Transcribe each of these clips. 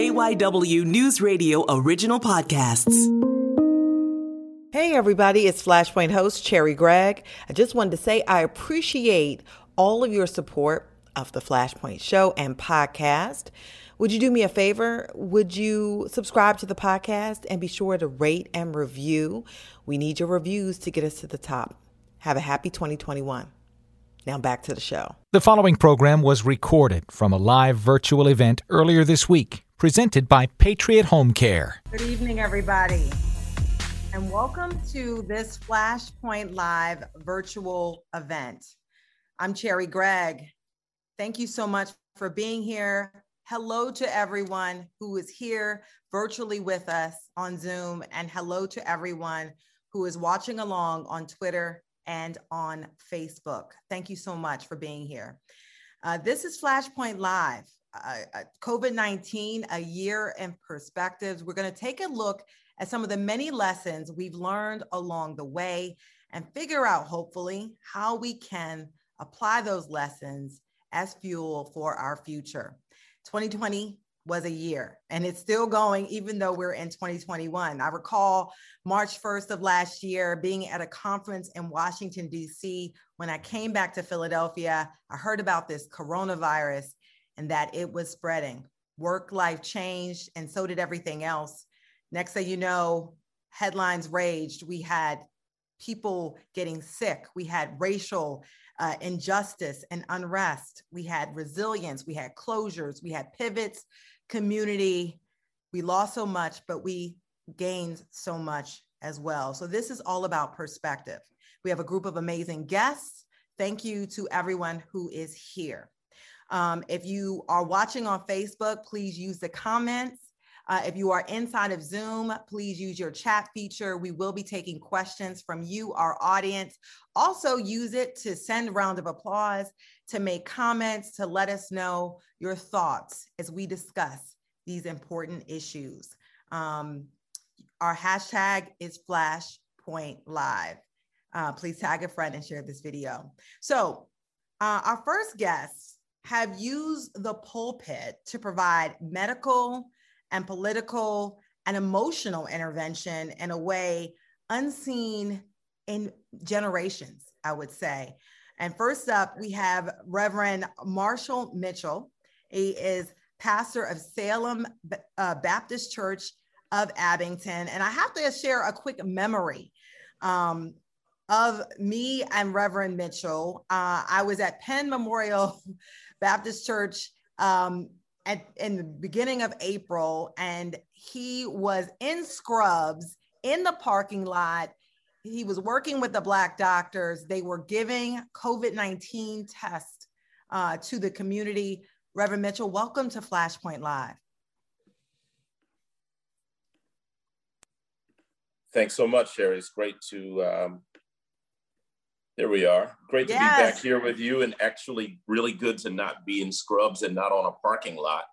KYW News Radio original podcasts. Hey, everybody, it's Flashpoint host Cherri Gregg. I just wanted to say I appreciate all of your support of the Flashpoint show and podcast. Would you do me a favor? Would you subscribe to the podcast and be sure to rate and review? We need your reviews to get us to the top. Have a happy 2021. Now back to the show. The following program was recorded from a live virtual event earlier this week, presented by Patriot Home Care. Good evening, everybody, and welcome to this Flashpoint Live virtual event. I'm Cherri Gregg. Thank you so much for being here. Hello to everyone who is here virtually with us on Zoom, and hello to everyone who is watching along on Twitter and on Facebook. Thank you so much for being here. Uh, this is Flashpoint Live. Uh, COVID 19, a year in perspectives. We're going to take a look at some of the many lessons we've learned along the way and figure out, hopefully, how we can apply those lessons as fuel for our future. 2020 was a year and it's still going even though we're in 2021 i recall march 1st of last year being at a conference in washington d.c when i came back to philadelphia i heard about this coronavirus and that it was spreading work life changed and so did everything else next thing you know headlines raged we had people getting sick we had racial uh, injustice and unrest we had resilience we had closures we had pivots community. We lost so much, but we gained so much as well. So, this is all about perspective. We have a group of amazing guests. Thank you to everyone who is here. Um, if you are watching on Facebook, please use the comments. Uh, if you are inside of Zoom, please use your chat feature. We will be taking questions from you, our audience. Also, use it to send a round of applause, to make comments, to let us know your thoughts as we discuss these important issues. Um, our hashtag is Flashpoint Live. Uh, please tag a friend and share this video. So, uh, our first guests have used the pulpit to provide medical and political and emotional intervention in a way unseen in generations, I would say. And first up, we have Reverend Marshall Mitchell. He is pastor of Salem uh, Baptist Church of Abington. And I have to share a quick memory um, of me and Reverend Mitchell. Uh, I was at Penn Memorial Baptist Church um, at, in the beginning of April, and he was in scrubs in the parking lot. He was working with the Black doctors. They were giving COVID 19 tests uh, to the community. Reverend Mitchell, welcome to Flashpoint Live. Thanks so much, Cherri. It's great to um, there we are. Great to yes. be back here with you, and actually, really good to not be in scrubs and not on a parking lot.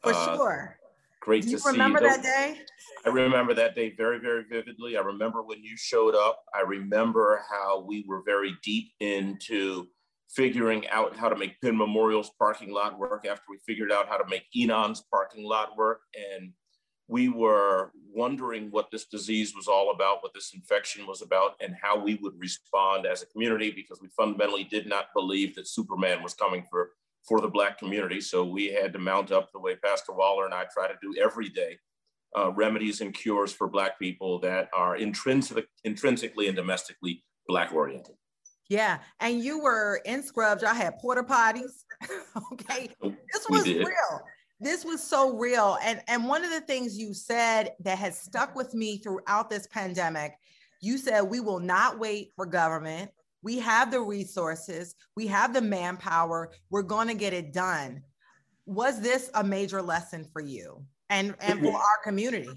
For uh, sure. Great Do to see you. Remember that day? I remember that day very, very vividly. I remember when you showed up. I remember how we were very deep into figuring out how to make Penn Memorial's parking lot work after we figured out how to make Enon's parking lot work. And we were wondering what this disease was all about, what this infection was about, and how we would respond as a community because we fundamentally did not believe that Superman was coming for, for the Black community. So we had to mount up the way Pastor Waller and I try to do every day uh, remedies and cures for Black people that are intrinsic, intrinsically and domestically Black oriented. Yeah, and you were in scrubs. I had porta potties. okay, this was real this was so real and and one of the things you said that has stuck with me throughout this pandemic you said we will not wait for government we have the resources we have the manpower we're going to get it done was this a major lesson for you and, and for our community?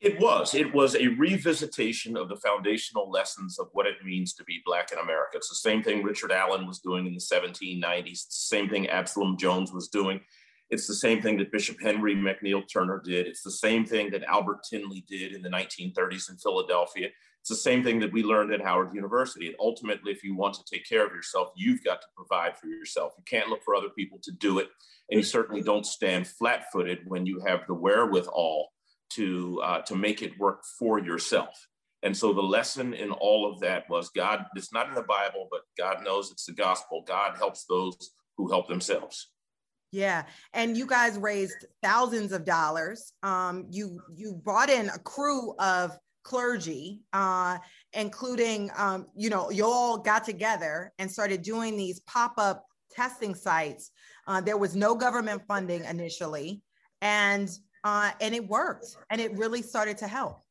It was. It was a revisitation of the foundational lessons of what it means to be Black in America. It's the same thing Richard Allen was doing in the 1790s. It's the same thing Absalom Jones was doing. It's the same thing that Bishop Henry McNeil Turner did. It's the same thing that Albert Tinley did in the 1930s in Philadelphia. It's the same thing that we learned at Howard University. And ultimately, if you want to take care of yourself, you've got to provide for yourself. You can't look for other people to do it. And you certainly don't stand flat footed when you have the wherewithal to, uh, to make it work for yourself. And so the lesson in all of that was God, it's not in the Bible, but God knows it's the gospel. God helps those who help themselves. Yeah, and you guys raised thousands of dollars. Um, you you brought in a crew of clergy, uh, including um, you know you all got together and started doing these pop up testing sites. Uh, there was no government funding initially, and uh, and it worked, and it really started to help.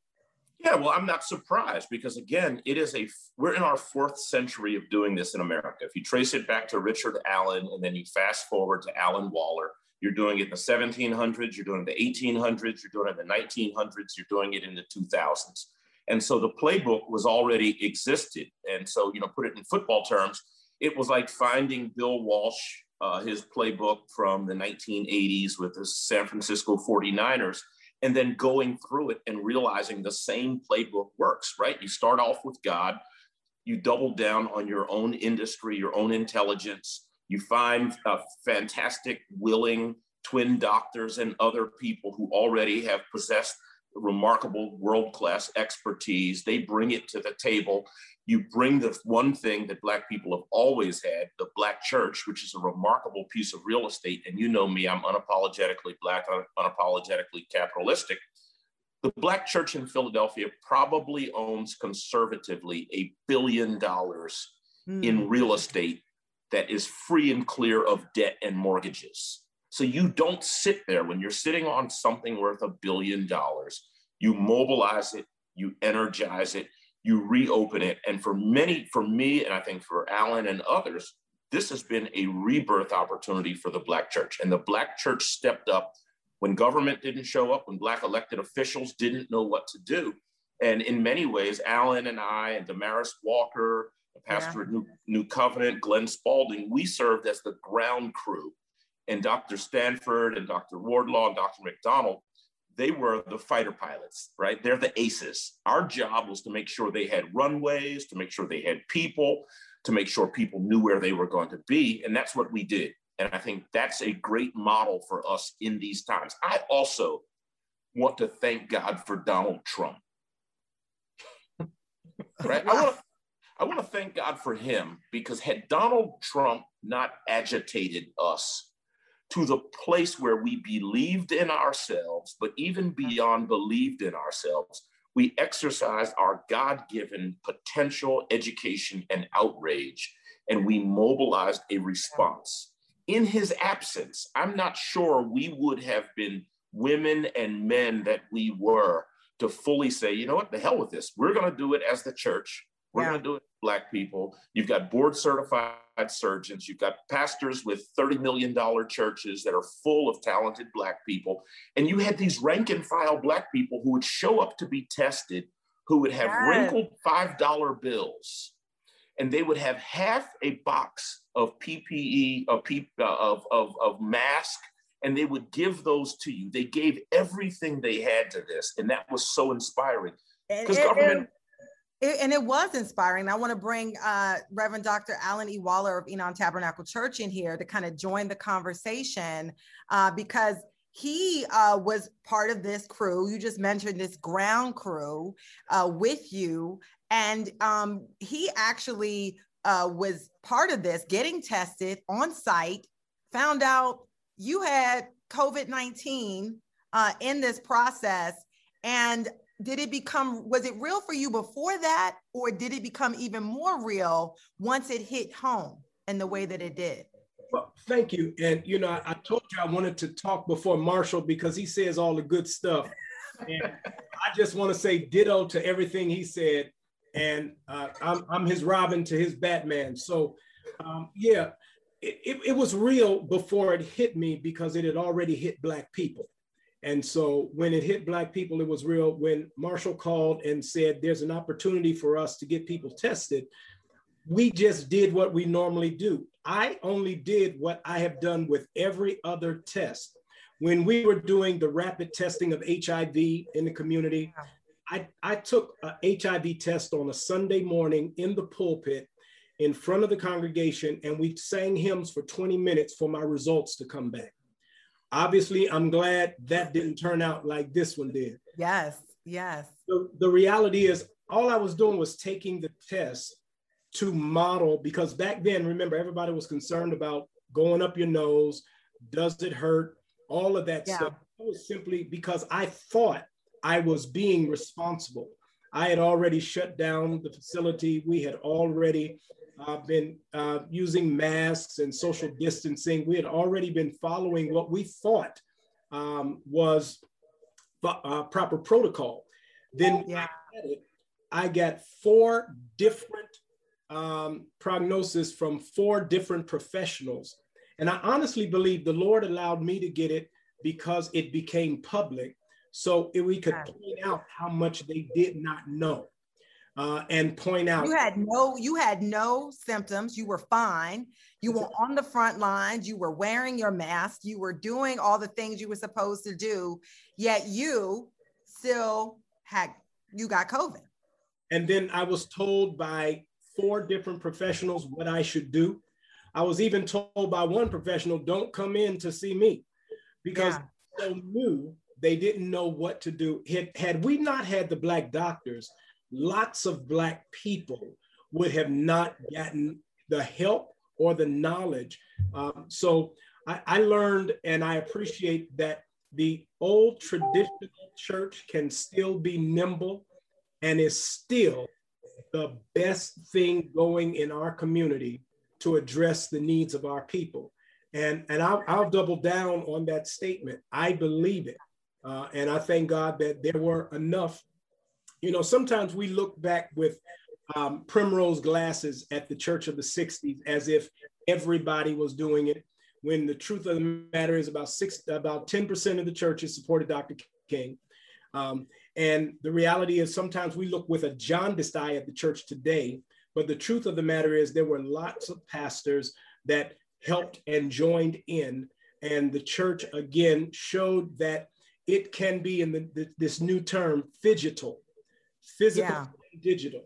Yeah, well, I'm not surprised because again, it is a we're in our fourth century of doing this in America. If you trace it back to Richard Allen and then you fast forward to Alyn Waller, you're doing it in the 1700s, you're doing it in the 1800s, you're doing it in the 1900s, you're doing it in the 2000s. And so the playbook was already existed. And so, you know, put it in football terms, it was like finding Bill Walsh, uh, his playbook from the 1980s with the San Francisco 49ers and then going through it and realizing the same playbook works, right? You start off with God, you double down on your own industry, your own intelligence. You find uh, fantastic, willing twin doctors and other people who already have possessed remarkable world class expertise. They bring it to the table you bring the one thing that Black people have always had, the Black church, which is a remarkable piece of real estate. And you know me, I'm unapologetically Black, unapologetically capitalistic. The Black church in Philadelphia probably owns conservatively a billion dollars mm. in real estate that is free and clear of debt and mortgages. So you don't sit there when you're sitting on something worth a billion dollars. You mobilize it, you energize it, you reopen it. And for many, for me, and I think for Alyn and others, this has been a rebirth opportunity for the Black church. And the Black church stepped up when government didn't show up, when Black elected officials didn't know what to do. And in many ways, Alyn and I and Damaris Walker, the pastor yeah. New, New Covenant, Glenn Spalding, we served as the ground crew. And Dr. Stanford and Dr. Wardlaw and Dr. McDonald they were the fighter pilots, right? They're the aces. Our job was to make sure they had runways, to make sure they had people, to make sure people knew where they were going to be. And that's what we did. And I think that's a great model for us in these times. I also want to thank God for Donald Trump. right? I want to I want to thank God for him because had Donald Trump not agitated us to the place where we believed in ourselves, but even beyond believed in ourselves, we exercised our God given potential, education, and outrage, and we mobilized a response. In his absence, I'm not sure we would have been women and men that we were to fully say, you know what, the hell with this. We're going to do it as the church. We're yeah. going to do it, Black people. You've got board certified surgeons. You've got pastors with $30 million churches that are full of talented Black people. And you had these rank and file Black people who would show up to be tested, who would have yes. wrinkled $5 bills. And they would have half a box of PPE, of, P, uh, of, of, of mask, and they would give those to you. They gave everything they had to this. And that was so inspiring. Because government it, and it was inspiring. I want to bring uh, Reverend Dr. Alyn E. Waller of Enon Tabernacle Church in here to kind of join the conversation uh, because he uh, was part of this crew. You just mentioned this ground crew uh, with you. And um, he actually uh, was part of this, getting tested on site, found out you had COVID 19 uh, in this process. And did it become was it real for you before that or did it become even more real once it hit home in the way that it did? Well thank you. And you know I, I told you i wanted to talk before marshall because he says all the good stuff. And i just want to say ditto to everything he said. And uh, I'm, I'm his robin to his batman. So um, yeah it, it, it was real before it hit me because it had already hit Black people. And so when it hit Black people, it was real. When Marshall called and said, There's an opportunity for us to get people tested, we just did what we normally do. I only did what I have done with every other test. When we were doing the rapid testing of HIV in the community, I, I took a HIV test on a Sunday morning in the pulpit in front of the congregation, and we sang hymns for 20 minutes for my results to come back. Obviously, I'm glad that didn't turn out like this one did. Yes, yes. The, the reality is, all I was doing was taking the test to model, because back then, remember, everybody was concerned about going up your nose, does it hurt, all of that yeah. stuff. It was simply because I thought I was being responsible. I had already shut down the facility. We had already uh, been uh, using masks and social distancing. We had already been following what we thought um, was uh, proper protocol. Then yeah. I, got four different um, prognosis from four different professionals. And I honestly believe the Lord allowed me to get it because it became public so we could point out how much they did not know uh, and point out. You had no, you had no symptoms. You were fine. You were on the front lines. You were wearing your mask. You were doing all the things you were supposed to do. Yet you still had you got COVID. And then I was told by four different professionals what I should do. I was even told by one professional, "Don't come in to see me," because yeah. so new they didn't know what to do. Had, had we not had the black doctors, lots of Black people would have not gotten the help or the knowledge. Um, so I, I learned and I appreciate that the old traditional church can still be nimble and is still the best thing going in our community to address the needs of our people. And, and I'll, I'll double down on that statement. I believe it. Uh, and I thank God that there were enough you know, sometimes we look back with um, primrose glasses at the church of the 60s as if everybody was doing it, when the truth of the matter is about six, about 10% of the churches supported Dr. King. Um, and the reality is sometimes we look with a jaundiced eye at the church today, but the truth of the matter is there were lots of pastors that helped and joined in. And the church again showed that it can be in the, this new term, phygital physical yeah. and digital.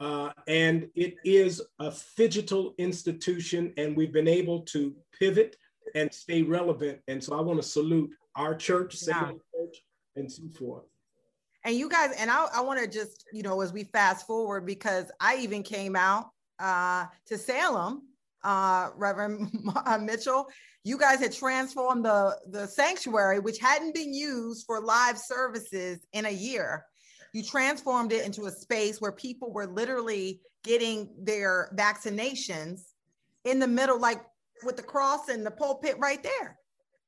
Uh, and it is a digital institution, and we've been able to pivot and stay relevant. And so I want to salute our church, yeah. Church, and so forth. And you guys, and I, I want to just, you know, as we fast forward, because I even came out uh, to Salem, uh, Reverend Mitchell. You guys had transformed the, the sanctuary, which hadn't been used for live services in a year you transformed it into a space where people were literally getting their vaccinations in the middle, like with the cross and the pulpit right there.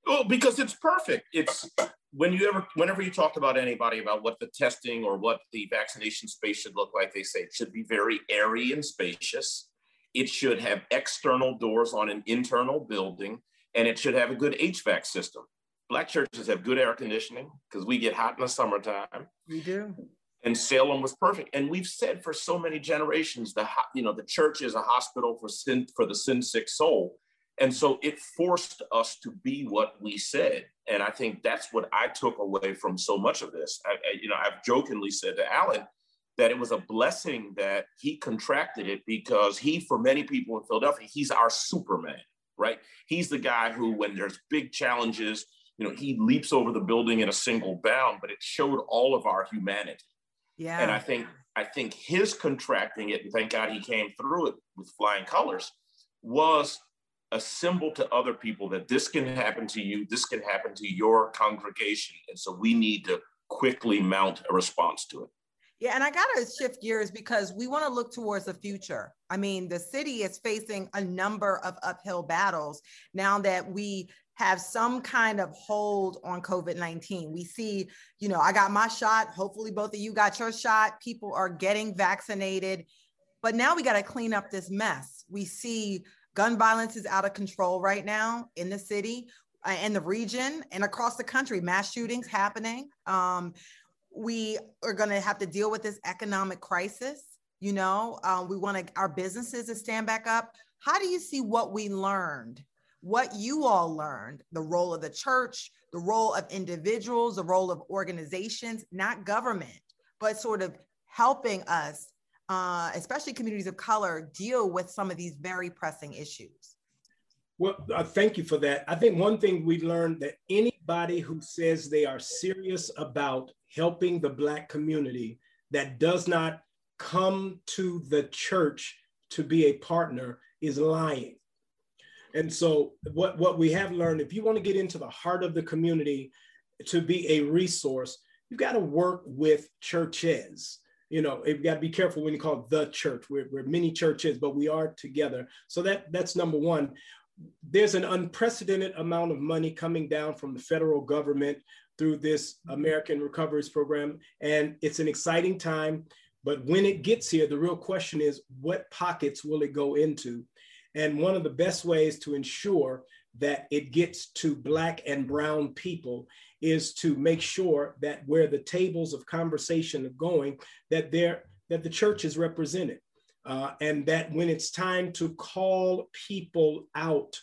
Well, because it's perfect. It's when you ever, whenever you talk about anybody about what the testing or what the vaccination space should look like, they say it should be very airy and spacious. It should have external doors on an internal building, and it should have a good HVAC system. Black churches have good air conditioning because we get hot in the summertime. We do. And Salem was perfect. And we've said for so many generations, the you know the church is a hospital for sin for the sin sick soul. And so it forced us to be what we said. And I think that's what I took away from so much of this. I, I, you know, I've jokingly said to Alyn that it was a blessing that he contracted it because he, for many people in Philadelphia, he's our Superman, right? He's the guy who, when there's big challenges, you know, he leaps over the building in a single bound, but it showed all of our humanity. Yeah. And I think I think his contracting it, and thank God he came through it with flying colors, was a symbol to other people that this can happen to you, this can happen to your congregation. And so we need to quickly mount a response to it. Yeah, and I got to shift gears because we want to look towards the future. I mean, the city is facing a number of uphill battles now that we have some kind of hold on COVID 19. We see, you know, I got my shot. Hopefully, both of you got your shot. People are getting vaccinated. But now we got to clean up this mess. We see gun violence is out of control right now in the city uh, in the region and across the country mass shootings happening um, we are going to have to deal with this economic crisis you know um, we want our businesses to stand back up how do you see what we learned what you all learned the role of the church the role of individuals the role of organizations not government but sort of helping us uh, especially communities of color deal with some of these very pressing issues well, uh, thank you for that. I think one thing we learned that anybody who says they are serious about helping the Black community that does not come to the church to be a partner is lying. And so, what, what we have learned if you want to get into the heart of the community to be a resource, you've got to work with churches you know you've got to be careful when you call the church we're, we're many churches but we are together so that that's number one there's an unprecedented amount of money coming down from the federal government through this American Recoveries Program. And it's an exciting time. But when it gets here, the real question is what pockets will it go into? And one of the best ways to ensure that it gets to Black and Brown people is to make sure that where the tables of conversation are going, that, there, that the church is represented. Uh, and that when it's time to call people out,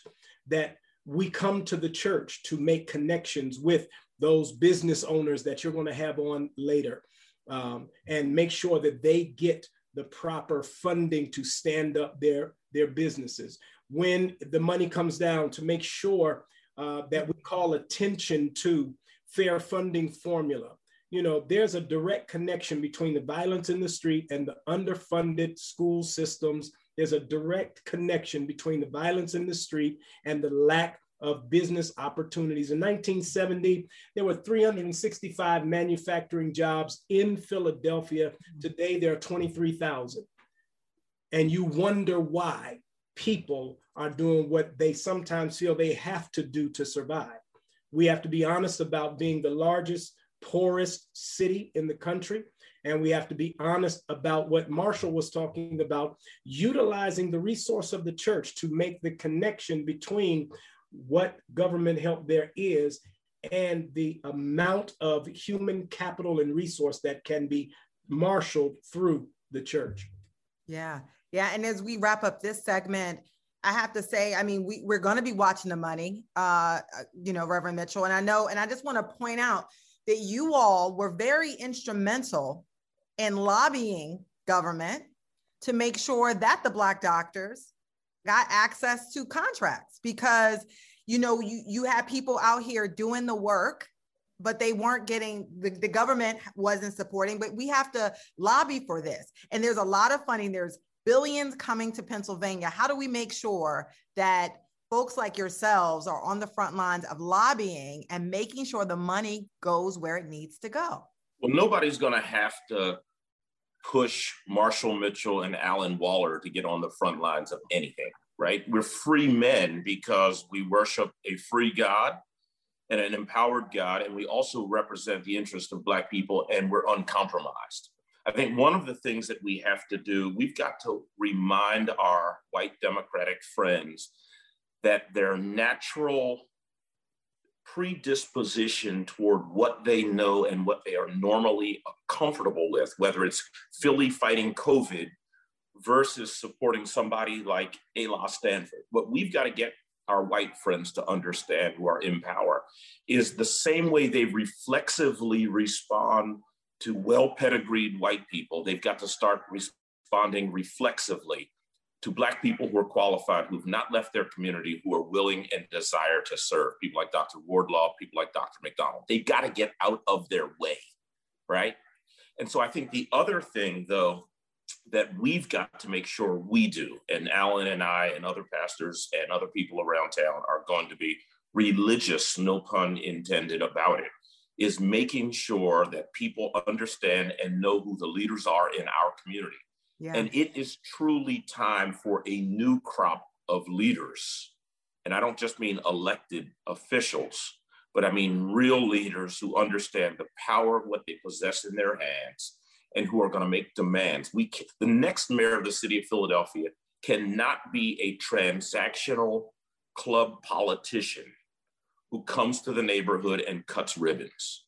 that we come to the church to make connections with those business owners that you're going to have on later. Um, and make sure that they get the proper funding to stand up their, their businesses. When the money comes down, to make sure uh, that we call attention to fair funding formula, you know, there's a direct connection between the violence in the street and the underfunded school systems. There's a direct connection between the violence in the street and the lack of business opportunities. In 1970, there were 365 manufacturing jobs in Philadelphia. Today, there are 23,000. And you wonder why people are doing what they sometimes feel they have to do to survive. We have to be honest about being the largest poorest city in the country. And we have to be honest about what Marshall was talking about, utilizing the resource of the church to make the connection between what government help there is and the amount of human capital and resource that can be marshaled through the church. Yeah. Yeah. And as we wrap up this segment, I have to say, I mean, we, we're going to be watching the money, uh, you know, Reverend Mitchell. And I know, and I just want to point out that you all were very instrumental in lobbying government to make sure that the black doctors got access to contracts because you know you you had people out here doing the work but they weren't getting the, the government wasn't supporting but we have to lobby for this and there's a lot of funding there's billions coming to pennsylvania how do we make sure that folks like yourselves are on the front lines of lobbying and making sure the money goes where it needs to go? Well, nobody's going to have to push Marshall Mitchell and Alyn Waller to get on the front lines of anything, right? We're free men because we worship a free God and an empowered God, and we also represent the interest of Black people, and we're uncompromised. I think one of the things that we have to do, we've got to remind our white Democratic friends that their natural predisposition toward what they know and what they are normally comfortable with, whether it's Philly fighting COVID versus supporting somebody like Ala Stanford. What we've got to get our white friends to understand who are in power is the same way they reflexively respond to well pedigreed white people, they've got to start responding reflexively to Black people who are qualified, who've not left their community, who are willing and desire to serve. People like Dr. Wardlaw, people like Dr. McDonald. They've got to get out of their way, right? And so I think the other thing, though, that we've got to make sure we do, and Alyn and I and other pastors and other people around town are going to be religious, no pun intended, about it, is making sure that people understand and know who the leaders are in our community yeah. And it is truly time for a new crop of leaders. And I don't just mean elected officials, but I mean real leaders who understand the power of what they possess in their hands and who are going to make demands. We the next mayor of the city of Philadelphia cannot be a transactional club politician who comes to the neighborhood and cuts ribbons.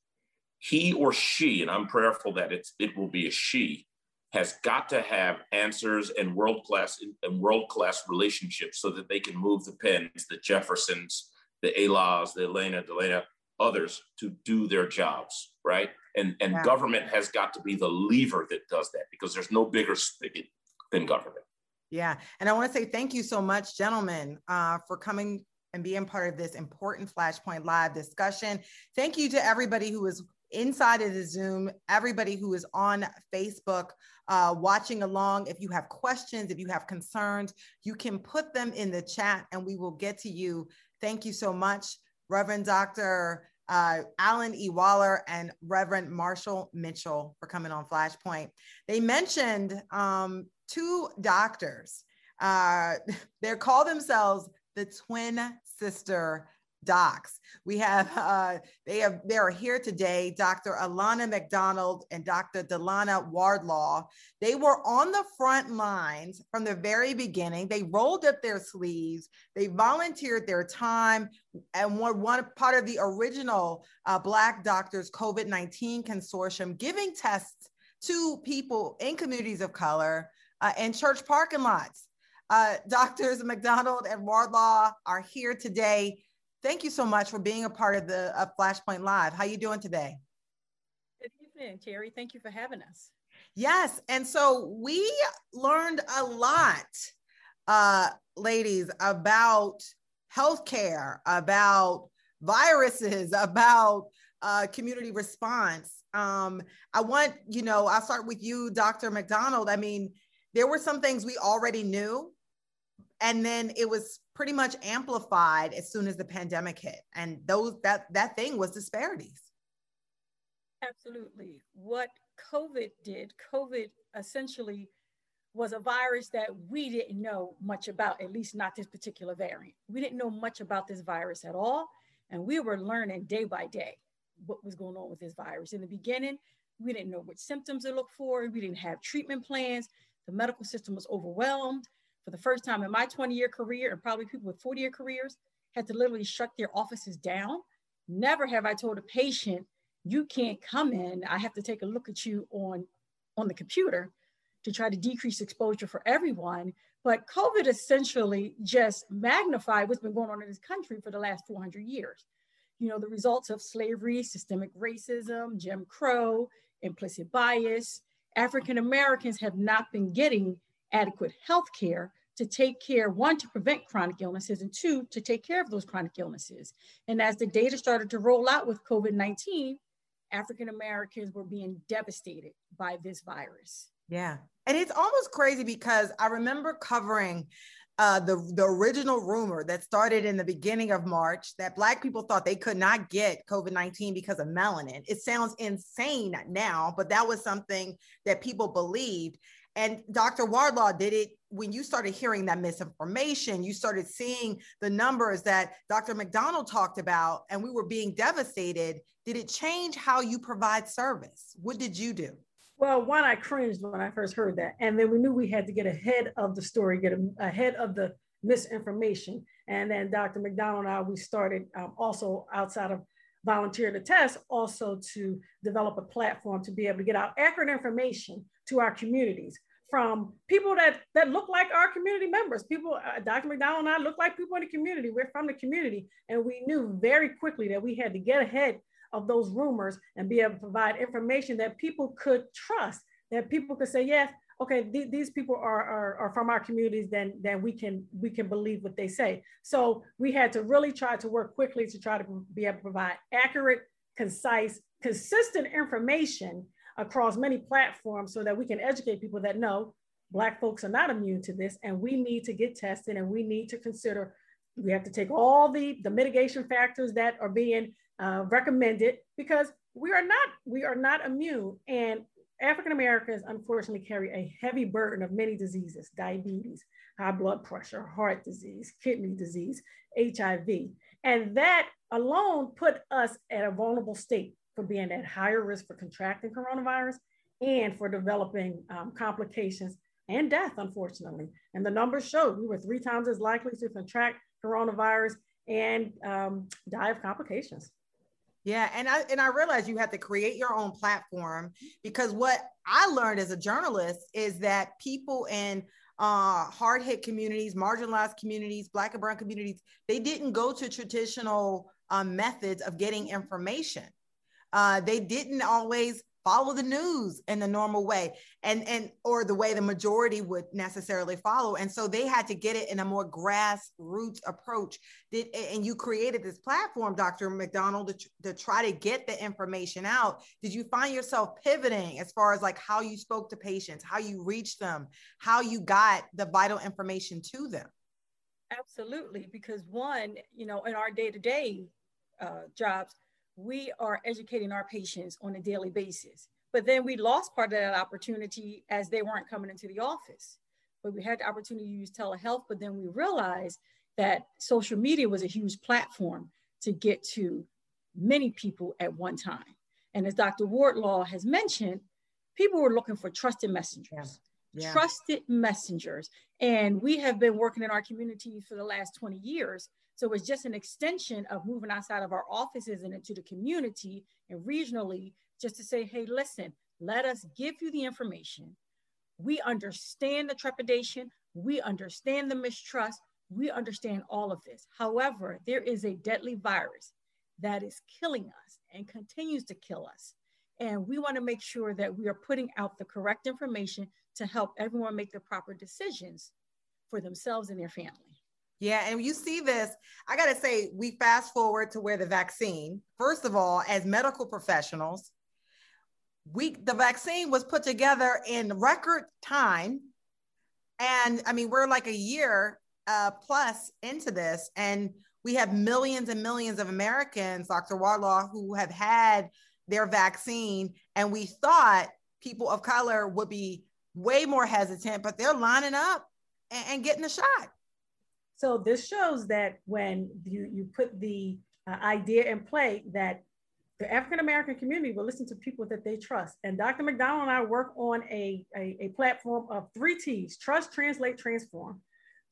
He or she, and I'm prayerful that it's, it will be a she, has got to have answers and world class and world class relationships so that they can move the Penns, the Jeffersons, the Elas, the Elana, Delana, others to do their jobs, right? And and yeah. government has got to be the lever that does that because there's no bigger spigot than government. Yeah, and I want to say thank you so much, gentlemen, uh, for coming and being part of this important Flashpoint Live discussion. Thank you to everybody who is inside of the Zoom, everybody who is on Facebook uh, watching along. If you have questions, if you have concerns, you can put them in the chat and we will get to you. Thank you so much, Reverend Dr. Uh, Alyn E. Waller and Reverend Marshall Mitchell for coming on Flashpoint. They mentioned um, two doctors. Uh, they call themselves the twin sister docs. We have uh, they have they are here today, Dr. Elana McDonald and Dr. Delana Wardlaw. They were on the front lines from the very beginning. They rolled up their sleeves. They volunteered their time and were one part of the original uh, Black Doctors COVID nineteen consortium, giving tests to people in communities of color uh, and church parking lots. Uh, Doctors McDonald and Wardlaw are here today Thank you so much for being a part of the of Flashpoint Live. How are you doing today? Good evening, Terry. Thank you for having us. Yes, and so we learned a lot, uh, ladies, about healthcare, about viruses, about uh, community response. Um, I want, you know, I'll start with you, Dr. McDonald. I mean, there were some things we already knew, and then it was pretty much amplified as soon as the pandemic hit. And those that that thing was disparities. Absolutely. What covid did covid essentially was a virus that we didn't know much about at least not this particular variant. We didn't know much about this virus at all and we were learning day by day what was going on with this virus. In the beginning we didn't know which symptoms to look for. We didn't have treatment plans. The medical system was overwhelmed for the first time in my 20 year career, and probably people with 40 year careers had to literally shut their offices down. Never have I told a patient, you can't come in. I have to take a look at you on, on the computer to try to decrease exposure for everyone. But COVID essentially just magnified what's been going on in this country for the last 400 years. You know, the results of slavery, systemic racism, Jim Crow, implicit bias. African Americans have not been getting adequate health care to take care, one, to prevent chronic illnesses, and two, to take care of those chronic illnesses. And as the data started to roll out with COVID 19, African Americans were being devastated by this virus. Yeah. And it's almost crazy because I remember covering uh, the, the original rumor that started in the beginning of March that Black people thought they could not get COVID 19 because of melanin. It sounds insane now, but that was something that people believed. And Dr. Wardlaw did it when you started hearing that misinformation, you started seeing the numbers that Dr. McDonald talked about, and we were being devastated. Did it change how you provide service? What did you do? Well, one, I cringed when I first heard that. And then we knew we had to get ahead of the story, get ahead of the misinformation. And then Dr. McDonald and I, we started um, also outside of volunteer to test, also to develop a platform to be able to get out accurate information to our communities from people that that look like our community members. People, uh, Dr. McDonald and I look like people in the community. We're from the community, and we knew very quickly that we had to get ahead of those rumors and be able to provide information that people could trust. That people could say, yes, okay, th- these people are, are, are from our communities. Then then we can we can believe what they say. So we had to really try to work quickly to try to be able to provide accurate, concise, consistent information across many platforms so that we can educate people that know Black folks are not immune to this and we need to get tested and we need to consider, we have to take all the, the mitigation factors that are being uh, recommended because we are not, we are not immune. And African Americans unfortunately carry a heavy burden of many diseases, diabetes, high blood pressure, heart disease, kidney disease, HIV. And that alone put us at a vulnerable state for being at higher risk for contracting coronavirus and for developing um, complications and death, unfortunately. And the numbers showed we were three times as likely to contract coronavirus and um, die of complications. Yeah, and I and I realized you had to create your own platform because what I learned as a journalist is that people in uh, hard hit communities, marginalized communities, Black and Brown communities, they didn't go to traditional um, methods of getting information. Uh, they didn't always follow the news in the normal way and and or the way the majority would necessarily follow. And so they had to get it in a more grassroots approach. Did and you created this platform dr mcdonald to, to try to get the information out. Did you find yourself pivoting as far as like how you spoke to patients how you reached them how you got the vital information to them? Absolutely because one you know in our day-to-day uh, jobs we are educating our patients on a daily basis. But then we lost part of that opportunity as they weren't coming into the office. But we had the opportunity to use telehealth, but then we realized that social media was a huge platform to get to many people at one time. And as Dr. Wardlaw has mentioned, people were looking for trusted messengers. Yeah. Yeah. Trusted messengers. And we have been working in our community for the last 20 years so it's just an extension of moving outside of our offices and into the community and regionally, just to say, hey, listen, let us give you the information. We understand the trepidation, we understand the mistrust, we understand all of this. However, there is a deadly virus that is killing us and continues to kill us. And we want to make sure that we are putting out the correct information to help everyone make the proper decisions for themselves and their family. Yeah, and you see this, I got to say, we fast forward to where the vaccine, first of all, as medical professionals, we the vaccine was put together in record time. And I mean, we're like a year uh, plus into this, and we have millions and millions of Americans, Dr. Wardlaw, who have had their vaccine. And we thought people of color would be way more hesitant, but they're lining up and, and getting the shot. So this shows that when you, you put the uh, idea in play that the African American community will listen to people that they trust. And Dr. McDonald and I work on a, a, a, platform of three T's trust, translate, transform.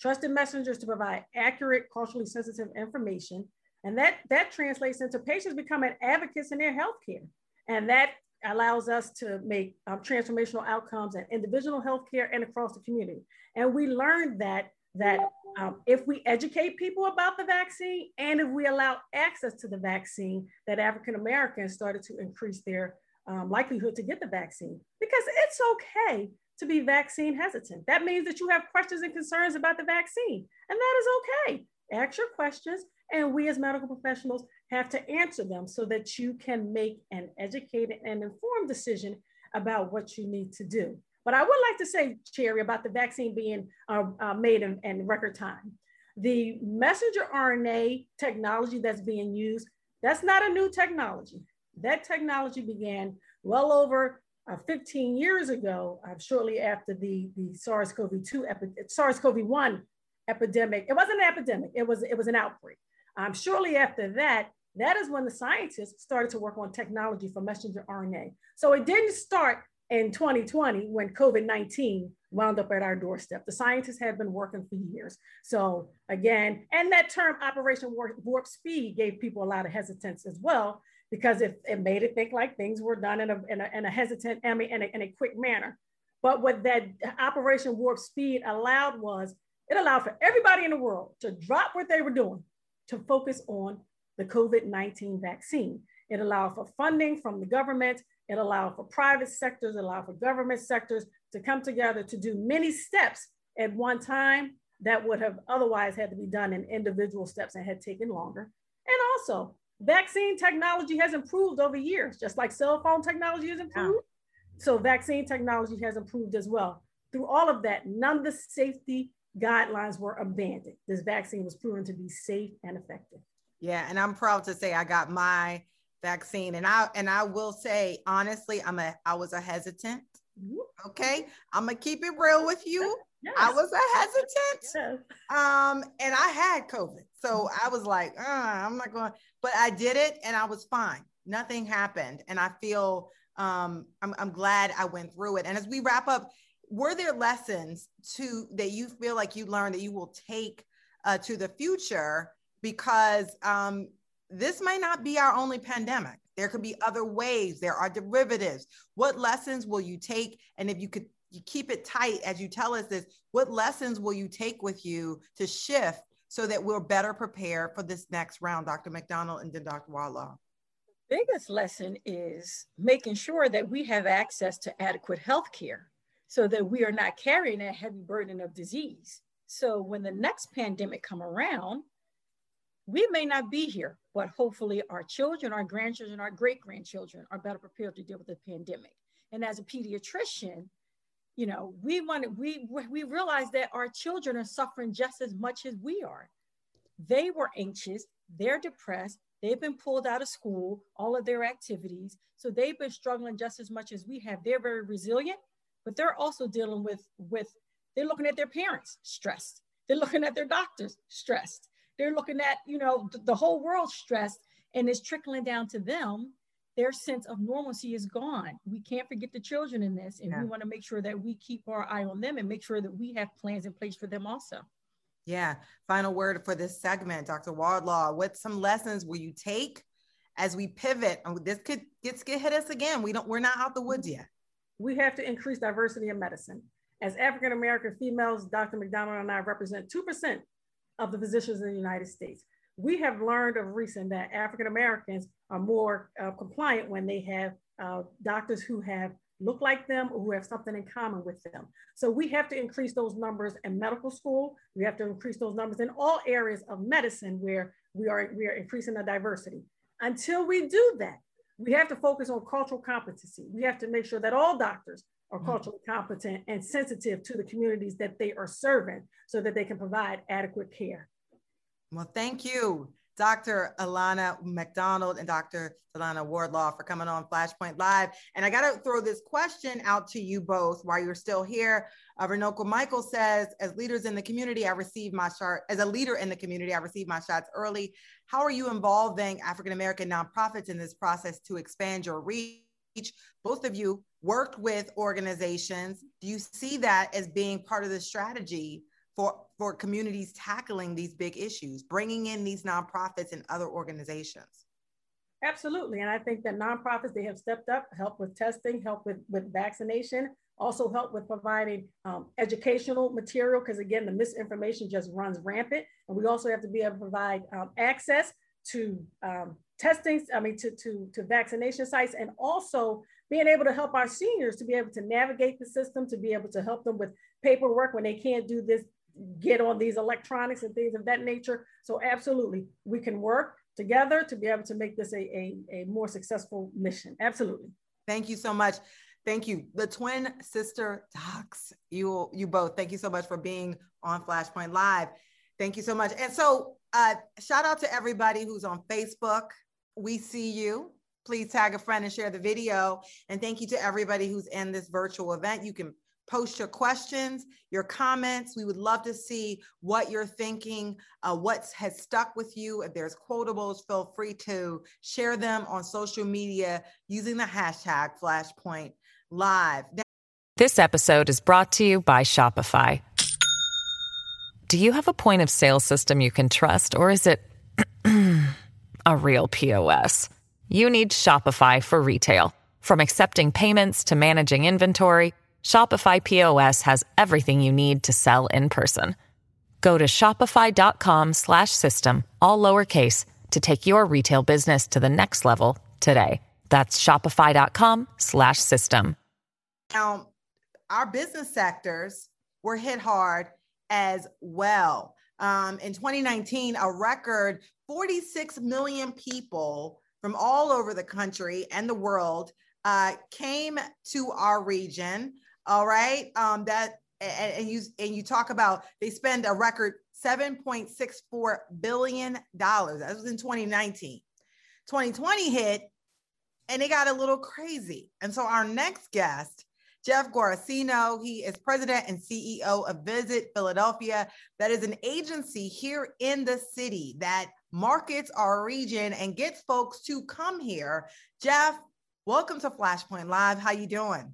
Trusted messengers to provide accurate, culturally sensitive information. And that, that translates into patients becoming advocates in their healthcare. And that allows us to make um, transformational outcomes in individual healthcare and across the community. And we learned that that um, if we educate people about the vaccine and if we allow access to the vaccine, that African Americans started to increase their um, likelihood to get the vaccine because it's okay to be vaccine hesitant. That means that you have questions and concerns about the vaccine, and that is okay. Ask your questions, and we as medical professionals have to answer them so that you can make an educated and informed decision about what you need to do. But I would like to say, Cherri, about the vaccine being uh, uh, made in, in record time. The messenger RNA technology that's being used, that's not a new technology. That technology began well over uh, 15 years ago, uh, shortly after the, the SARS-CoV-2, epi- SARS-CoV-1 epidemic. It wasn't an epidemic, it was, it was an outbreak. Um, shortly after that, that is when the scientists started to work on technology for messenger RNA. So it didn't start in 2020 when COVID-19 wound up at our doorstep. The scientists had been working for years. So again, and that term Operation Warp, Speed gave people a lot of hesitance as well, because it, it made it think like things were done in a, in a, in a hesitant, I mean, in a, in a quick manner. But what that Operation Warp Speed allowed was, it allowed for everybody in the world to drop what they were doing to focus on the COVID-19 vaccine. It allowed for funding from the government it allowed for private sectors, it allowed for government sectors to come together to do many steps at one time that would have otherwise had to be done in individual steps and had taken longer. And also, vaccine technology has improved over years, just like cell phone technology has improved. Yeah. So, vaccine technology has improved as well. Through all of that, none of the safety guidelines were abandoned. This vaccine was proven to be safe and effective. Yeah, and I'm proud to say I got my vaccine. And I and I will say honestly, I'm a I was a hesitant. Okay. I'm gonna keep it real with you. Yes. I was a hesitant. Yes. Um, and I had COVID. So I was like, uh, I'm not going, but I did it and I was fine. Nothing happened. And I feel um I'm, I'm glad I went through it. And as we wrap up, were there lessons to that you feel like you learned that you will take uh, to the future because um, this might not be our only pandemic. There could be other ways. There are derivatives. What lessons will you take? And if you could you keep it tight as you tell us this what lessons will you take with you to shift so that we're better prepared for this next round dr mcdonald and then dr wardlaw biggest lesson is making sure that we have access to adequate health care so that we are not carrying a heavy burden of disease. So when the next pandemic come around, we may not be here, but hopefully our children, our grandchildren, our great grandchildren are better prepared to deal with the pandemic. And as a pediatrician, you know, we want to, we we realize that our children are suffering just as much as we are. They were anxious, they're depressed, they've been pulled out of school, all of their activities. So they've been struggling just as much as we have. They're very resilient but they're also dealing with with they're looking at their parents stressed they're looking at their doctors stressed they're looking at you know the whole world stressed and it's trickling down to them. Their sense of normalcy is gone. We can't forget the children in this and yeah. we want to make sure that we keep our eye on them and make sure that we have plans in place for them also. Yeah. Final word for this segment dr wardlaw what some lessons will you take as we pivot? And this could gets get hit us again. We don't we're not out the woods mm-hmm. yet. We have to increase diversity in medicine. As African American females, Dr. McDonald and I represent 2% of the physicians in the United States. We have learned of recent that African Americans are more uh, compliant when they have uh, doctors who have look like them or who have something in common with them. So we have to increase those numbers in medical school. We have to increase those numbers in all areas of medicine where we are, we are increasing the diversity. Until we do that, we have to focus on cultural competency. We have to make sure that all doctors mm-hmm. culturally competent and sensitive to the communities that they are serving so that they can provide adequate care. Well, thank you. Dr. Elana McDonald and Dr. Delana Wardlaw for coming on Flashpoint Live. And I got to throw this question out to you both while you're still here. Uh, Renoko Michael says, as leaders in the community, I received my shot, as a leader in the community, I received my shots early. How are you involving African American nonprofits in this process to expand your reach? Both of you worked with organizations. Do you see that as being part of the strategy for, for communities tackling these big issues, bringing in these nonprofits and other organizations? Absolutely. And I think that nonprofits, they have stepped up, help with testing, help with, with vaccination, also help with providing um, educational material, because again, the misinformation just runs rampant. And we also have to be able to provide um, access to um, testing, I mean, to, to, to vaccination sites, and also being able to help our seniors to be able to navigate the system, to be able to help them with paperwork when they can't do this get on these electronics and things of that nature. So absolutely, we can work together to be able to make this a, a, a more successful mission. Absolutely. Thank you so much. Thank you. The twin sister docs, you, you both, thank you so much for being on Flashpoint Live. Thank you so much. And so uh, shout out to everybody who's on Facebook. We see you. Please tag a friend and share the video. And thank you to everybody who's in this virtual event. You can post your questions, your comments. We would love to see what you're thinking, uh, what has stuck with you. If there's quotables, feel free to share them on social media using the hashtag Flashpoint Live. This episode is brought to you by Shopify. Do you have a point of sale system you can trust, or is it a real POS? You need Shopify for retail. From accepting payments to managing inventory, Shopify POS has everything you need to sell in person. Go to shopify.com/system all lowercase to take your retail business to the next level today. That's shopify.com/system. Now, our business sectors were hit hard as well. Um, in 2019, a record 46 million people from all over the country and the world uh, came to our region all right. Um, that and, and you and you talk about they spend a record 7.64 billion dollars. That was in 2019. 2020 hit and it got a little crazy. And so our next guest, Jeff Guaracino, he is president and CEO of Visit Philadelphia. That is an agency here in the city that markets our region and gets folks to come here. Jeff, welcome to Flashpoint Live. How you doing?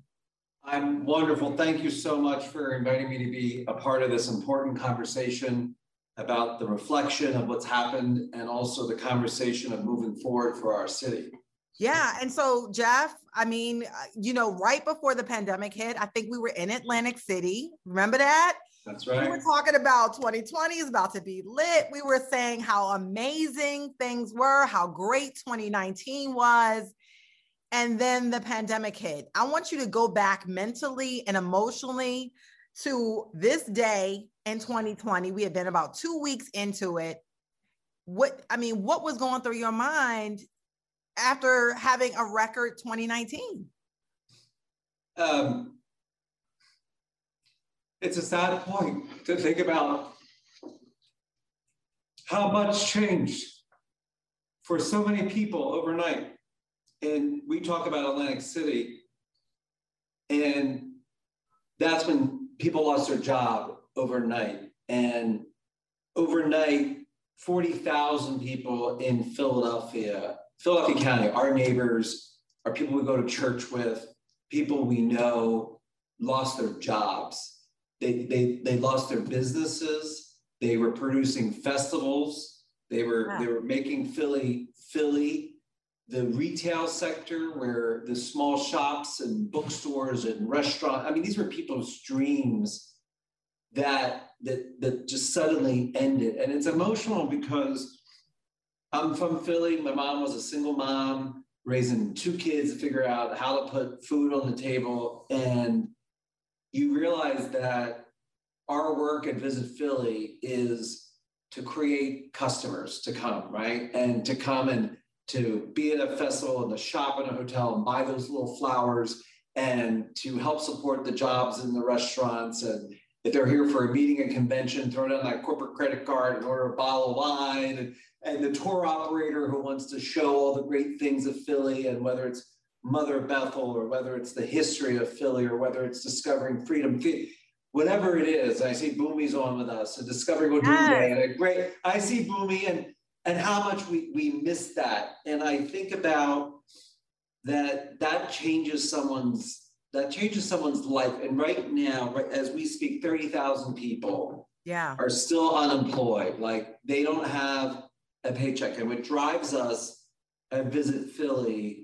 I'm wonderful. Thank you so much for inviting me to be a part of this important conversation about the reflection of what's happened and also the conversation of moving forward for our city. Yeah. And so, Jeff, I mean, uh, you know, right before the pandemic hit, I think we were in Atlantic City. Remember that? That's right. We were talking about 2020 is about to be lit. We were saying how amazing things were, how great 2019 was. And then the pandemic hit. I want you to go back mentally and emotionally to this day in 2020. We had been about two weeks into it. What, I mean, what was going through your mind after having a record 2019? Um, it's a sad point to think about how much changed for so many people overnight. And we talk about Atlantic City, and that's when people lost their job overnight. And overnight, 40,000 people in Philadelphia Philadelphia County, our neighbors, our people we go to church with, people we know lost their jobs. They, they, they lost their businesses. They were producing festivals. They were, they were making Philly, Philly, the retail sector where the small shops and bookstores and restaurants, I mean, these were people's dreams that, that, that just suddenly ended. And it's emotional because I'm from Philly. My mom was a single mom, raising two kids to figure out how to put food on the table. And you realize that our work at Visit Philly is to create customers to come, right? And to come and to be at a festival and to shop in a hotel and buy those little flowers and to help support the jobs in the restaurants and if they're here for a meeting, a convention, throw down that corporate credit card and order a bottle of wine, and, and the tour operator who wants to show all the great things of Philly, and whether it's Mother Bethel or whether it's the history of Philly or whether it's discovering freedom, whatever it is. I see Boomy's on with us, and discovering what yes. and great. I see Boomy and and how much we we miss that, and I think about that. That changes someone's that changes someone's life. And right now, right, as we speak, 30,000 people yeah. are still unemployed. Like they don't have a paycheck. And what drives us at Visit Philly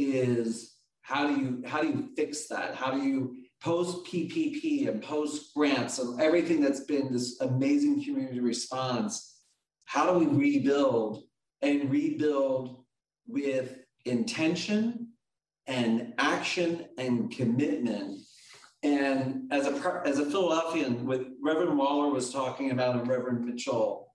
is how do you how do you fix that? How do you post PPP and post grants and everything that's been this amazing community response? How do we rebuild and rebuild with intention and action and commitment. And as a as a Philadelphian, with Reverend Waller was talking about and Reverend Mitchell,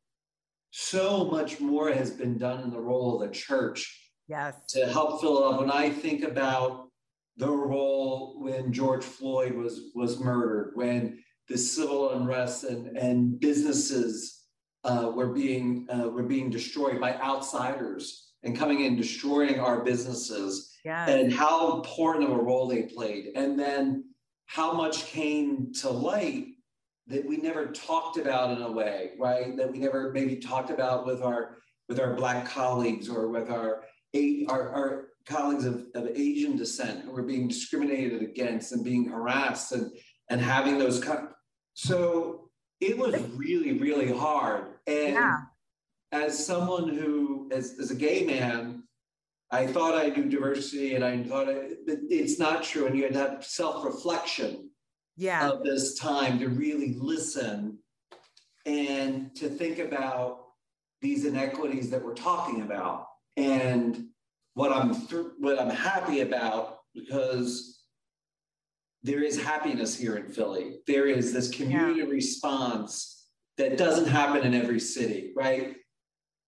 so much more has been done in the role of the church yes. to help fill up. When I think about the role when George Floyd was was murdered, when the civil unrest and, and businesses uh, were being uh, were being destroyed by outsiders and coming in destroying our businesses yes. and how important of a role they played. And then how much came to light that we never talked about in a way, right? That we never maybe talked about with our with our black colleagues or with our our, our colleagues of, of Asian descent who were being discriminated against and being harassed and and having those co- so it was really really hard and yeah. as someone who as, as a gay man I thought I knew diversity and I thought it, it's not true. And you had to have self reflection yeah. of this time to really listen and to think about these inequities that we're talking about. And what I'm th- what I'm happy about because there is happiness here in Philly. There is this community yeah. response that doesn't happen in every city, right?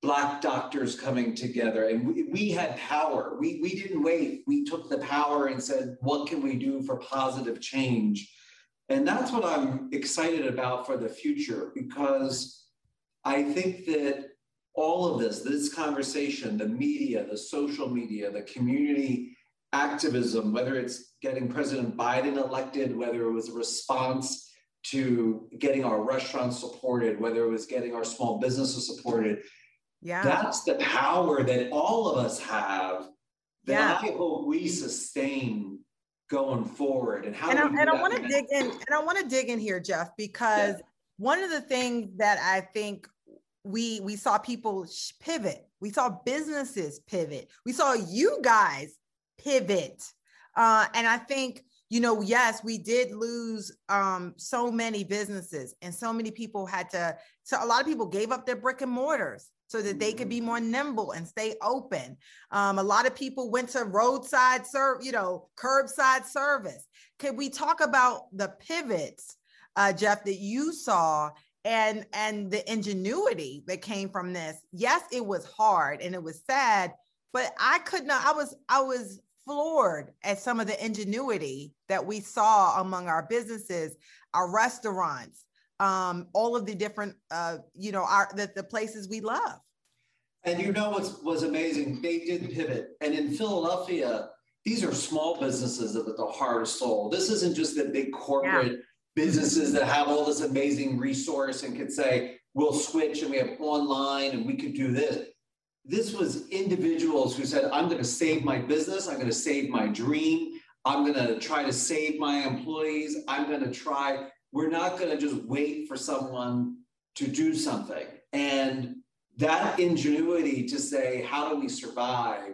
black doctors coming together and we, we had power we, we didn't wait we took the power and said what can we do for positive change and that's what i'm excited about for the future because i think that all of this this conversation the media the social media the community activism whether it's getting president biden elected whether it was a response to getting our restaurants supported whether it was getting our small businesses supported yeah. That's the power that all of us have that yeah. I hope we sustain going forward and how and, I, and I want to dig in and I want to dig in here, Jeff, because yeah. one of the things that I think we we saw people pivot, we saw businesses pivot, we saw you guys pivot, uh, and I think you know yes we did lose um, so many businesses and so many people had to so a lot of people gave up their brick and mortars so that they could be more nimble and stay open. Um, a lot of people went to roadside serve, you know, curbside service. Could we talk about the pivots, uh, Jeff, that you saw and and the ingenuity that came from this? Yes, it was hard and it was sad, but I could not. I was I was floored at some of the ingenuity that we saw among our businesses, our restaurants, um, all of the different, uh, you know, our the, the places we love. And you know what was amazing? They did pivot. And in Philadelphia, these are small businesses at the heart of soul. This isn't just the big corporate yeah. Businesses that have all this amazing resource and could say, we'll switch and we have online and we could do this. This was individuals who said, I'm going to save my business. I'm going to save my dream. I'm going to try to save my employees. I'm going to try we're not going to just wait for someone to do something. And that ingenuity to say, how do we survive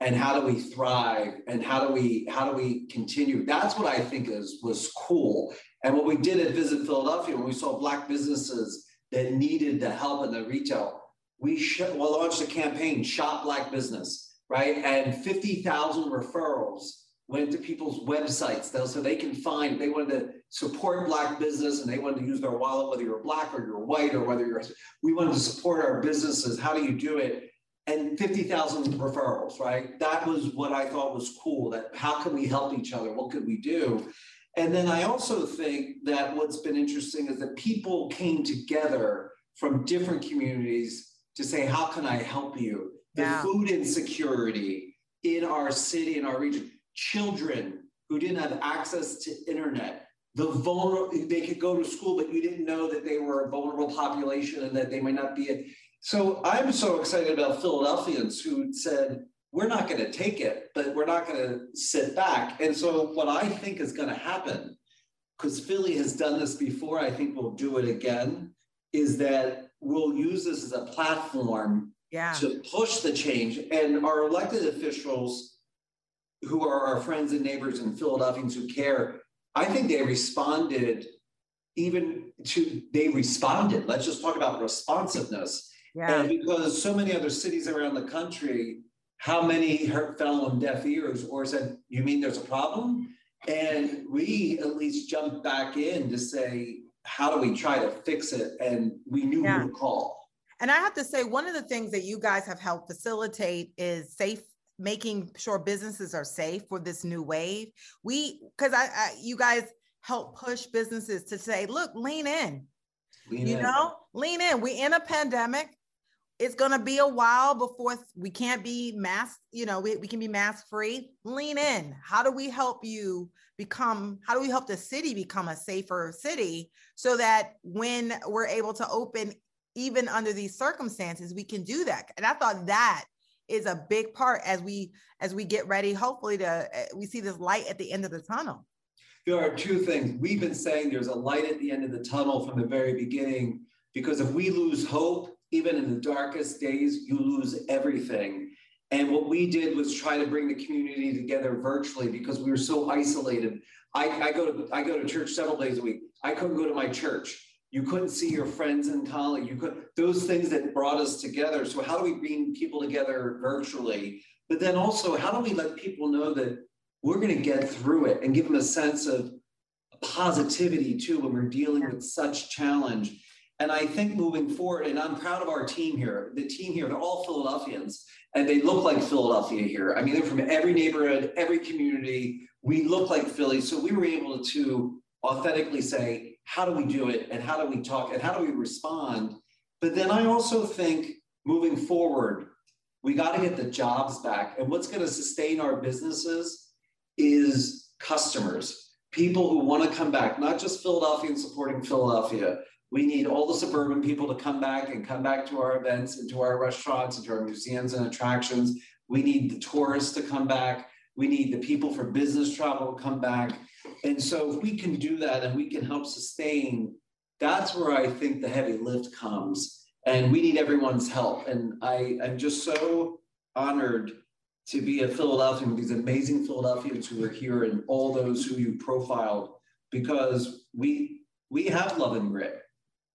and how do we thrive and how do we how do we continue? That's what I think is was cool. And what we did at Visit Philadelphia when we saw black businesses that needed the help in the retail, we sh- launched a campaign, Shop Black Business, right? And 50,000 referrals went to people's websites though, so they can find they wanted to support black business and they wanted to use their wallet whether you're black or you're white or whether you're we wanted to support our businesses. How do you do it? And 50,000 referrals right? That was what i thought was cool that how can we help each other? What could we do and then i also think that what's been interesting is that people came together from different communities to say how can i help you the yeah. food insecurity in our city in our region children who didn't have access to internet, the vulnerable, they could go to school, but you didn't know that they were a vulnerable population and that they might not be. A, so I'm so excited about Philadelphians who said, we're not going to take it, but we're not going to sit back. And so what I think is going to happen, because Philly has done this before, I think we'll do it again, is that we'll use this as a platform yeah. to push the change. And our elected officials who are our friends and neighbors and Philadelphians who care, I think they responded even to, they responded. Let's just talk about responsiveness. Yeah. And because so many other cities around the country, how many hurt fell on deaf ears or said, You mean there's a problem? And we at least jumped back in to say, How do we try to fix it? And we knew yeah. who to call. And I have to say, one of the things that you guys have helped facilitate is safe making sure businesses are safe for this new wave. We, because I, I, you guys help push businesses to say, look, lean in. Lean you in. know, lean in. We in a pandemic. It's gonna be a while before we can't be mask. You know, we, we can be mask free. Lean in. How do we help you become? How do we help the city become a safer city so that when we're able to open, even under these circumstances, we can do that? And I thought that is a big part as we as we get ready hopefully to eh, we see this light at the end of the tunnel there are two things we've been saying there's a light at the end of the tunnel from the very beginning because if we lose hope even in the darkest days you lose everything and what we did was try to bring the community together virtually because we were so isolated i, I go to i go to church several days a week i couldn't go to my church you couldn't see your friends and colleagues. You could those things that brought us together. So how do we bring people together virtually? But then also, how do we let people know that we're going to get through it and give them a sense of positivity too when we're dealing with such challenge? And I think moving forward, and I'm proud of our team here. The team here, they're all Philadelphians, and they look like Philadelphia here. I mean, they're from every neighborhood, every community. We look like Philly, so we were able to authentically say, how do we do it and how do we talk and how do we respond but then i also think moving forward we got to get the jobs back and what's going to sustain our businesses is customers people who want to come back not just philadelphia supporting philadelphia we need all the suburban people to come back and come back to our events and to our restaurants and to our museums and attractions we need the tourists to come back We need the people for business travel to come back. And so if we can do that and we can help sustain, that's where I think the heavy lift comes. And we need everyone's help. And I, I'm just so honored to be a Philadelphian with these amazing Philadelphians who are here and all those who you profiled because we we have love and grit.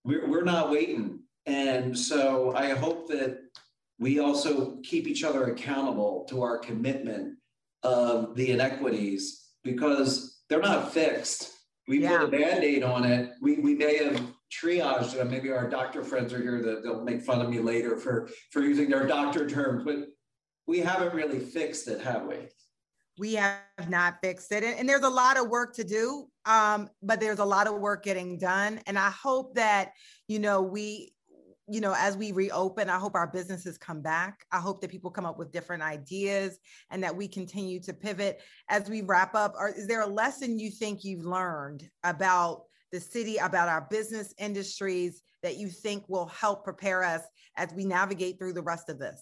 We're, we're not waiting. And so I hope that we also keep each other accountable to our commitment of the inequities because they're not fixed. We yeah. put a band-aid on it. We, we may have triaged it. Maybe our doctor friends are here that they'll make fun of me later for, for using their doctor terms, but we haven't really fixed it, have we? We have not fixed it. And, and there's a lot of work to do, um, but there's a lot of work getting done. And I hope that, you know, we you know, as we reopen, I hope our businesses come back. I hope that people come up with different ideas and that we continue to pivot. As we wrap up, are, is there a lesson you think you've learned about the city, about our business industries that you think will help prepare us as we navigate through the rest of this?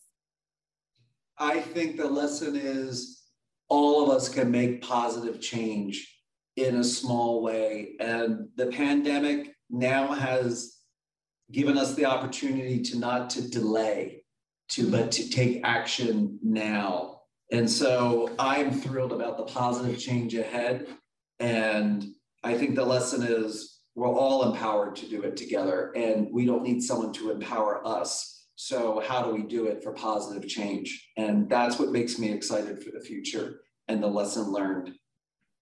I think the lesson is all of us can make positive change in a small way. And the pandemic now has given us the opportunity to not to delay, to but to take action now. And so I'm thrilled about the positive change ahead. And I think the lesson is we're all empowered to do it together, and we don't need someone to empower us. So, how do we do it for positive change? And that's what makes me excited for the future and the lesson learned.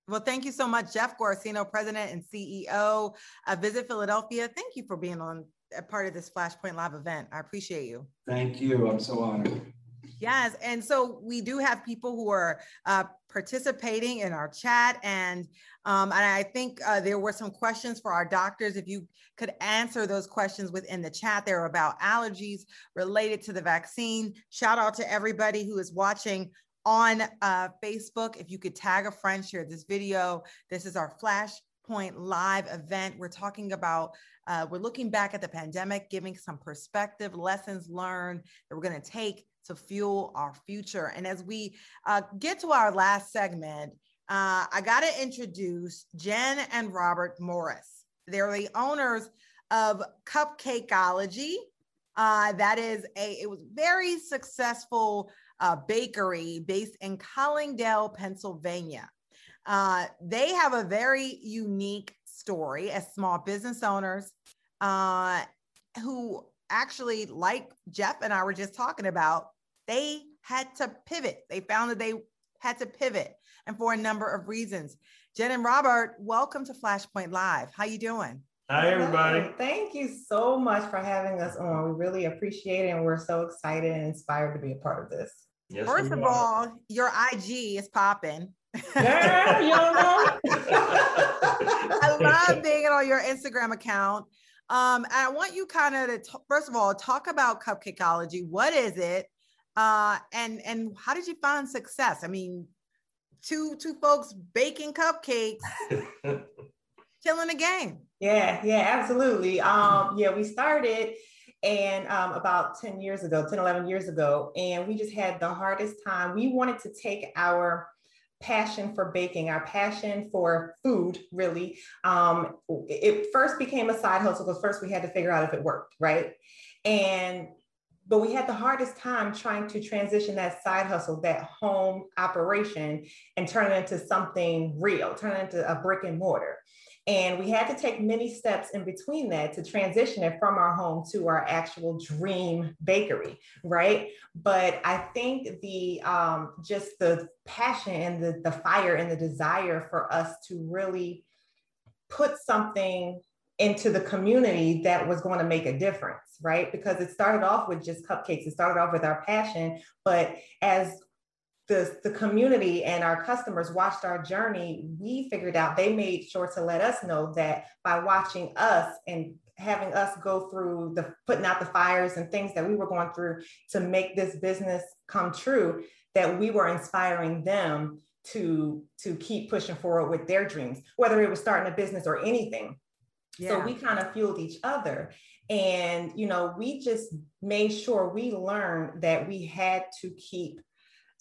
Well, thank you so much, Jeff Guaracino, President and CEO of Visit Philadelphia. Thank you for being on a part of this Flashpoint Live event. I appreciate you. Thank you. I'm so honored. Yes. And so we do have people who are uh, participating in our chat. And, um, and I think uh, there were some questions for our doctors. If you could answer those questions within the chat, they're about allergies related to the vaccine. Shout out to everybody who is watching on uh, Facebook. If you could tag a friend, share this video. This is our Flashpoint Live event. We're talking about uh, we're looking back at the pandemic, giving some perspective, lessons learned that we're going to take to fuel our future. And as we uh, get to our last segment, uh, I got to introduce Jen and Robert Morris. They're the owners of Cupcakeology. Uh, that is a it was very successful uh, bakery based in Collingdale, Pennsylvania. Uh, they have a very unique story as small business owners uh, who actually, like Jeff and I were just talking about, they had to pivot. They found that they had to pivot, and for a number of reasons. Jen and Robert, welcome to Flashpoint Live. How you doing? Hi, everybody. Thank you so much for having us on. We really appreciate it, and we're so excited and inspired to be a part of this. Yes, First of all, your IG is popping. Yeah. I love being on your Instagram account. Um, I want you kind of to t- first of all talk about Cupcakeology. What is it, uh, and and how did you find success? I mean, two two folks baking cupcakes, killing the game. Yeah, yeah, absolutely. Um, yeah, we started and um, about 10 years ago 10 11 years ago and we just had the hardest time we wanted to take our passion for baking, our passion for food, really. Um, it first became a side hustle because first we had to figure out if it worked, right? And but we had the hardest time trying to transition that side hustle, that home operation, and turn it into something real, turn it into a brick and mortar. And we had to take many steps in between that to transition it from our home to our actual dream bakery, right? But I think the um, just the passion and the, the fire and the desire for us to really put something into the community that was going to make a difference, right? Because it started off with just cupcakes, it started off with our passion, but as the, the community and our customers watched our journey, we figured out they made sure to let us know that by watching us and having us go through the putting out the fires and things that we were going through to make this business come true, that we were inspiring them to to keep pushing forward with their dreams, whether it was starting a business or anything. Yeah. So we kind of fueled each other. And, you know, we just made sure we learned that we had to keep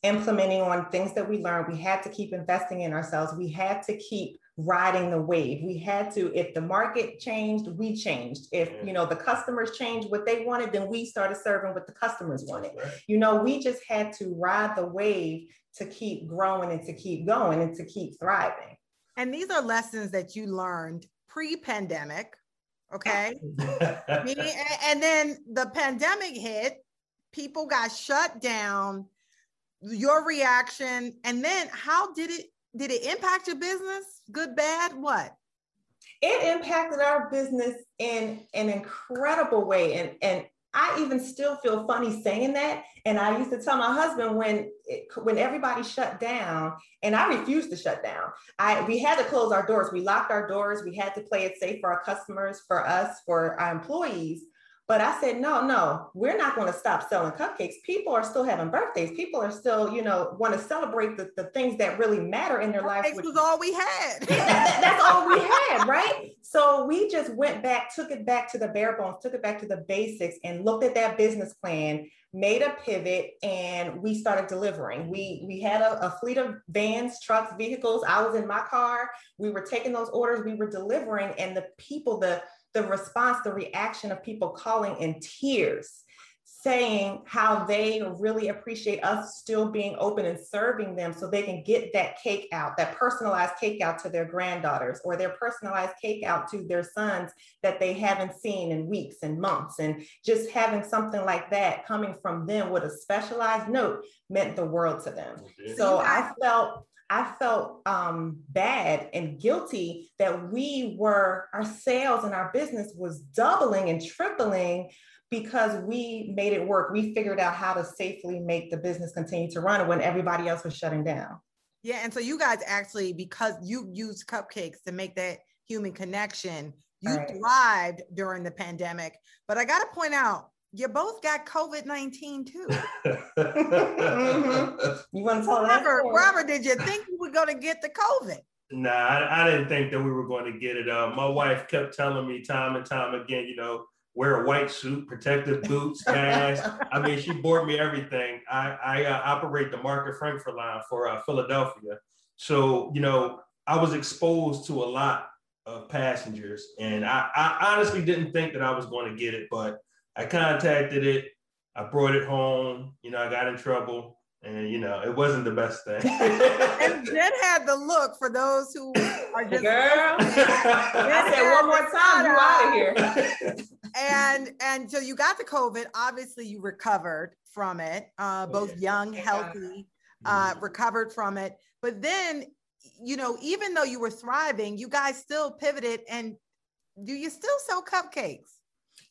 implementing on things that we learned. We had to keep investing in ourselves. We had to keep riding the wave. We had to, if the market changed, we changed. If you know the customers changed what they wanted, then we started serving what the customers wanted. You know, we just had to ride the wave to keep growing and to keep going and to keep thriving. And these are lessons that you learned pre-pandemic. Okay. and then the pandemic hit, people got shut down. Your reaction, and then how did it did it impact your business? Good, bad, what? It impacted our business in an incredible way. And, and I even still feel funny saying that. And I used to tell my husband when it, when everybody shut down, and I refused to shut down. I we had to close our doors. We locked our doors. We had to play it safe for our customers, for us, for our employees. But I said, no, no, we're not going to stop selling cupcakes. People are still having birthdays. People are still, you know, want to celebrate the, the things that really matter in their lives. Which was all we had. that, that's all we had, right? So we just went back, took it back to the bare bones, took it back to the basics, and looked at that business plan, made a pivot, and we started delivering. We we had a, a fleet of vans, trucks, vehicles. I was in my car. We were taking those orders. We were delivering, and the people, the the response, the reaction of people calling in tears, saying how they really appreciate us still being open and serving them so they can get that cake out, that personalized cake out to their granddaughters or their personalized cake out to their sons that they haven't seen in weeks and months. And just having something like that coming from them with a specialized note meant the world to them. So I felt I felt um, bad and guilty that we were, our sales and our business was doubling and tripling because we made it work. We figured out how to safely make the business continue to run when everybody else was shutting down. Yeah. And so you guys actually, because you used cupcakes to make that human connection, you right. thrived during the pandemic. But I got to point out, you both got COVID 19 too. mm-hmm. You want to tell Robert, Robert, did you think you were going to get the COVID? Nah, I, I, didn't think that we were going to get it. Uh, my wife kept telling me time and time again, you know, wear a white suit, protective boots, mask. I mean, she bought me everything. I, I uh, operate the Market Frankford line for uh, Philadelphia. So, you know, I was exposed to a lot of passengers. And I, I honestly didn't think that I was going to get it, but I contacted it. I brought it home. You know, I got in trouble, and you know, it wasn't the best thing. and Jen had the look for those who are just girl. I said one more time, you out of here. and and so you got the COVID. Obviously, you recovered from it. Uh, both young, healthy, uh, mm-hmm. recovered from it. But then, you know, even though you were thriving, you guys still pivoted. And do you still sell cupcakes?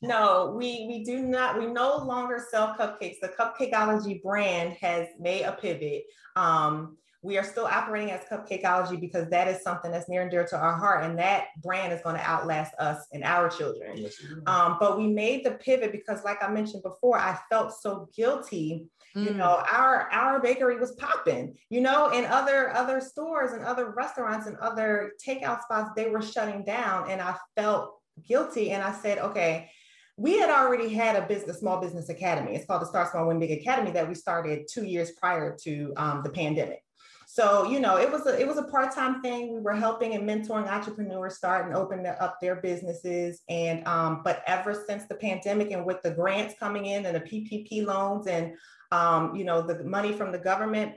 No, we we do not. We no longer sell cupcakes. The Cupcakeology brand has made a pivot. Um, we are still operating as Cupcakeology because that is something that's near and dear to our heart, and that brand is going to outlast us and our children. Yes, um, but we made the pivot because, like I mentioned before, I felt so guilty. Mm. You know, our our bakery was popping. You know, in other other stores and other restaurants and other takeout spots, they were shutting down, and I felt guilty. And I said, okay we had already had a business, small business academy. It's called the Start Small Win Big Academy that we started two years prior to um, the pandemic. So you know, it was a it was a part time thing. We were helping and mentoring entrepreneurs start and open up their businesses. And um, but ever since the pandemic and with the grants coming in and the PPP loans and um, you know the money from the government,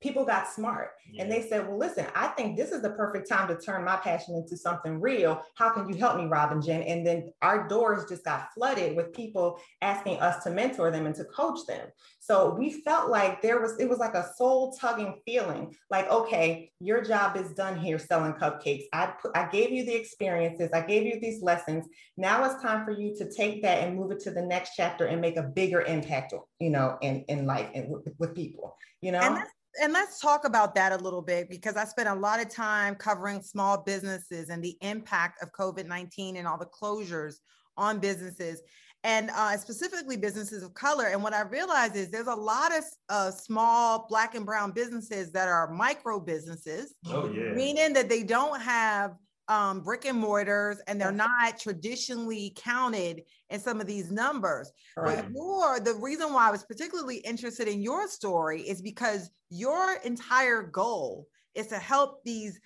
people got smart yeah. and they said, well, listen, I think this is the perfect time to turn my passion into something real. How can you help me, Robin Jen? And then our doors just got flooded with people asking us to mentor them and to coach them. So we felt like there was, it was like a soul tugging feeling like, okay, your job is done here selling cupcakes. I put, I gave you the experiences. I gave you these lessons. Now it's time for you to take that and move it to the next chapter and make a bigger impact, you know, in, in life and with, with people, you know? And let's talk about that a little bit because I spent a lot of time covering small businesses and the impact of COVID 19 and all the closures on businesses and uh, specifically businesses of color. And what I realized is there's a lot of uh, small Black and Brown businesses that are micro businesses, oh, yeah. meaning that they don't have um, brick and mortars and they're not traditionally counted in some of these numbers. Right. But your the reason why I was particularly interested in your story is because your entire goal is to help these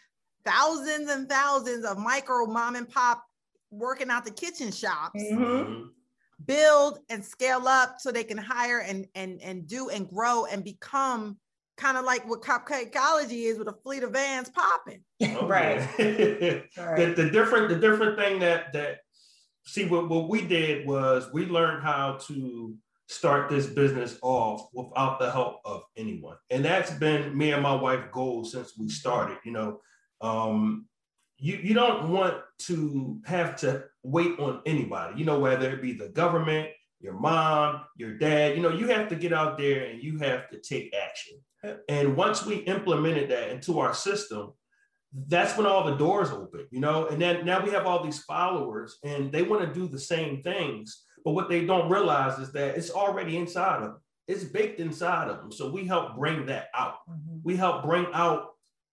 thousands and thousands of micro mom and pop working out the kitchen shops mm-hmm. build and scale up so they can hire and and and do and grow and become kind of like what Cupcakeology is with a fleet of vans popping. Okay. right. the, the different the different thing that that see what, what we did was we learned how to start this business off without the help of anyone. And that's been me and my wife goal since we started. You know, um, you, you don't want to have to wait on anybody, you know, whether it be the government, your mom, your dad, you know, you have to get out there and you have to take action. And once we implemented that into our system, that's when all the doors open, you know, and then now we have all these followers and they want to do the same things. But what they don't realize is that it's already inside of them. It's baked inside of them. So we help bring that out. Mm-hmm. We help bring out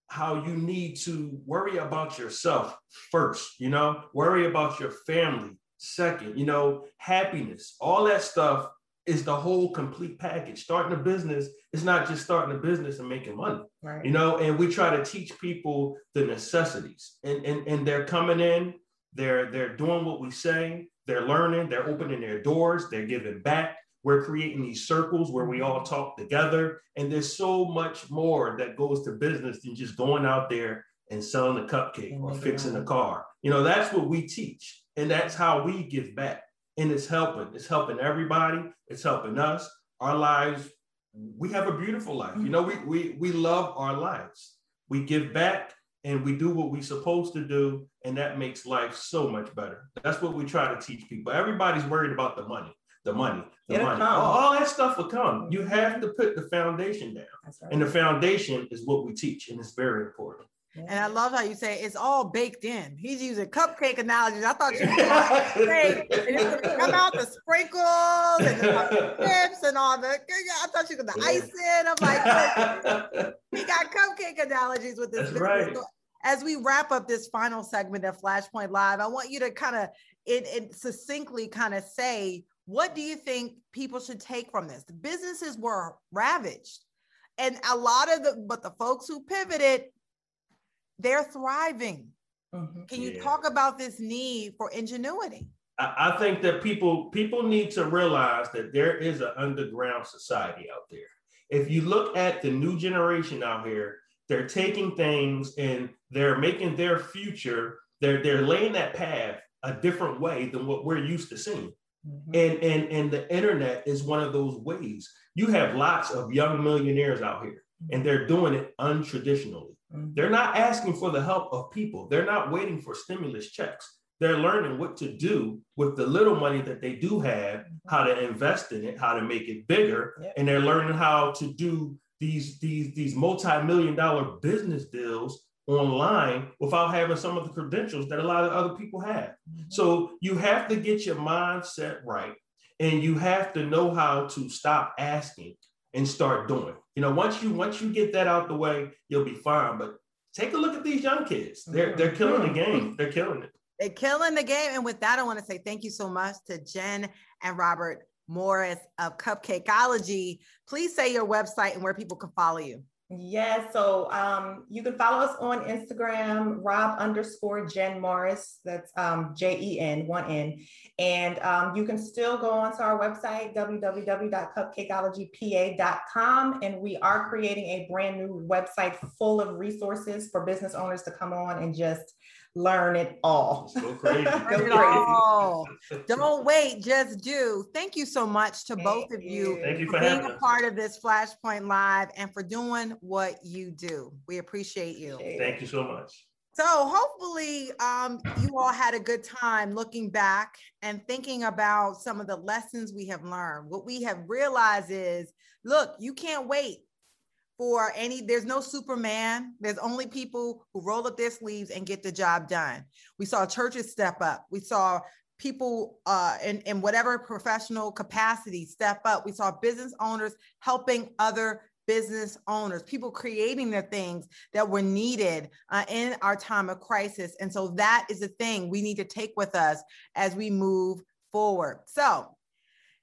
how you need to worry about yourself first, you know, worry about your family second, you know, happiness, all that stuff is the whole complete package. Starting a business is not just starting a business and making money, right. you know, and we try to teach people the necessities and, and, and they're coming in, they're, they're doing what we say, they're learning, they're opening their doors, they're giving back. We're creating these circles where we all talk together. And there's so much more that goes to business than just going out there and selling a cupcake or fixing a car. You know, that's what we teach. And that's how we give back and it's helping. It's helping everybody. It's helping us. Our lives, we have a beautiful life. You know, we we we love our lives. We give back and we do what we're supposed to do, and that makes life so much better. That's what we try to teach people. Everybody's worried about the money, the money, the It'll money. All, all, that stuff will come. You have to put the foundation down, right. and the foundation is what we teach, and it's very important. And I love how you say it's all baked in. He's using cupcake analogies. I thought you were it's gonna come out the sprinkles and the chips and all the. I thought you were the icing. I'm like, he got cupcake analogies with this. Right. as we wrap up this final segment of Flashpoint Live, I want you to kind of it, it succinctly kind of say what do you think people should take from this? The businesses were ravaged, and a lot of the but the folks who pivoted they're thriving. Mm-hmm. Can you yeah. talk about this need for ingenuity? I, I think that people people need to realize that there is an underground society out there. If you look at the new generation out here, they're taking things and they're making their future, they're they're laying that path a different way than what we're used to seeing. Mm-hmm. And, and and the internet is one of those ways. You have lots of young millionaires out here, and they're doing it untraditionally. Mm-hmm. They're not asking for the help of people. They're not waiting for stimulus checks. They're learning what to do with the little money that they do have, mm-hmm. how to invest in it, how to make it bigger, yep. and they're learning how to do these these these multi-million dollar business deals online without having some of the credentials that a lot of other people have. Mm-hmm. So you have to get your mindset right and you have to know how to stop asking and start doing. You know, once you once you get that out the way, you'll be fine. But take a look at these young kids. They're mm-hmm. they're killing the mm-hmm. game. They're killing it. They're killing the game. And with that, I want to say thank you so much to Jen and Robert Morris of Cupcakeology. Please say your website and where people can follow you. Yes. So um, you can follow us on Instagram, Rob underscore Jen Morris. That's um, J E N, one N. And um, you can still go onto our website, www.cupcakeologypa.com. And we are creating a brand new website full of resources for business owners to come on and just learn it all. Go crazy. Go crazy. All. Don't wait, just do. Thank you so much to Thank both of you, Thank you for, for being a part of this Flashpoint Live and for doing what you do. We appreciate you. Thank you so much. So hopefully um, you all had a good time looking back and thinking about some of the lessons we have learned. What we have realized is, look, you can't wait for any there's no superman there's only people who roll up their sleeves and get the job done we saw churches step up we saw people uh, in, in whatever professional capacity step up we saw business owners helping other business owners, people creating the things that were needed uh, in our time of crisis. And so that is the thing we need to take with us as we move forward. So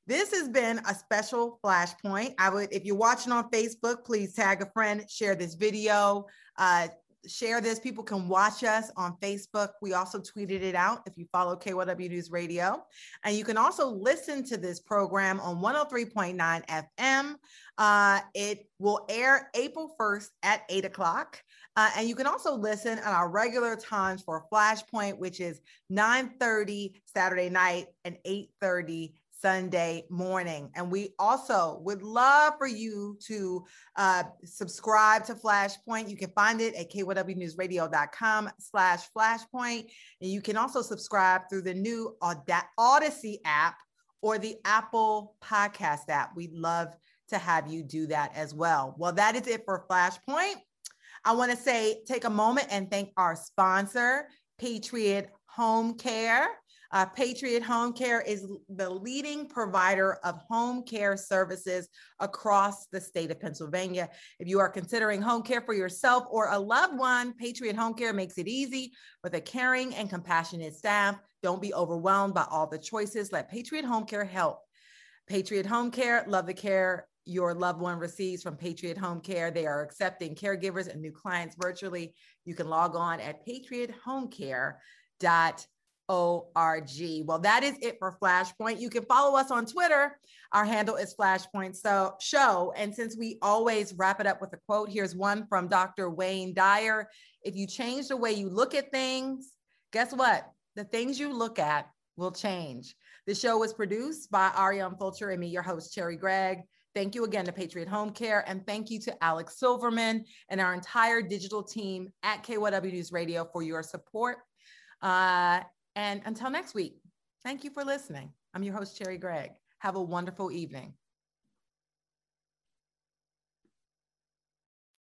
this has been a special flashpoint. I would, if you're watching on Facebook, please tag a friend, share this video, uh, share this. People can watch us on Facebook. We also tweeted it out if you follow KYW News Radio. And you can also listen to this program on 103.9 FM. Uh, it will air April 1st at 8 o'clock. Uh, and you can also listen at our regular times for Flashpoint, which is 9:30 Saturday night and 8:30 Sunday morning. And we also would love for you to uh, subscribe to Flashpoint. You can find it at kywnewsradio.com slash flashpoint. And you can also subscribe through the new Audacy app or the Apple podcast app. We'd love to have you do that as well. Well, that is it for Flashpoint. I want to say, take a moment and thank our sponsor, Patriot Home Care. Uh, Patriot Home Care is the leading provider of home care services across the state of Pennsylvania. If you are considering home care for yourself or a loved one, Patriot Home Care makes it easy with a caring and compassionate staff. Don't be overwhelmed by all the choices. Let Patriot Home Care help. Patriot Home Care, love the care your loved one receives from Patriot Home Care. They are accepting caregivers and new clients virtually. You can log on at patriothomecare.com O-R-G. Well, that is it for Flashpoint. You can follow us on Twitter. Our handle is Flashpoint so Show. And since we always wrap it up with a quote, here's one from Dr. Wayne Dyer. If you change the way you look at things, guess what? The things you look at will change. The show was produced by Ariane Fulcher and me, your host, Cherri Gregg. Thank you again to Patriot Home Care, and thank you to Alex Silverman and our entire digital team at KYW News Radio for your support. Uh, and until next week, thank you for listening. I'm your host, Cherri Gregg. Have a wonderful evening.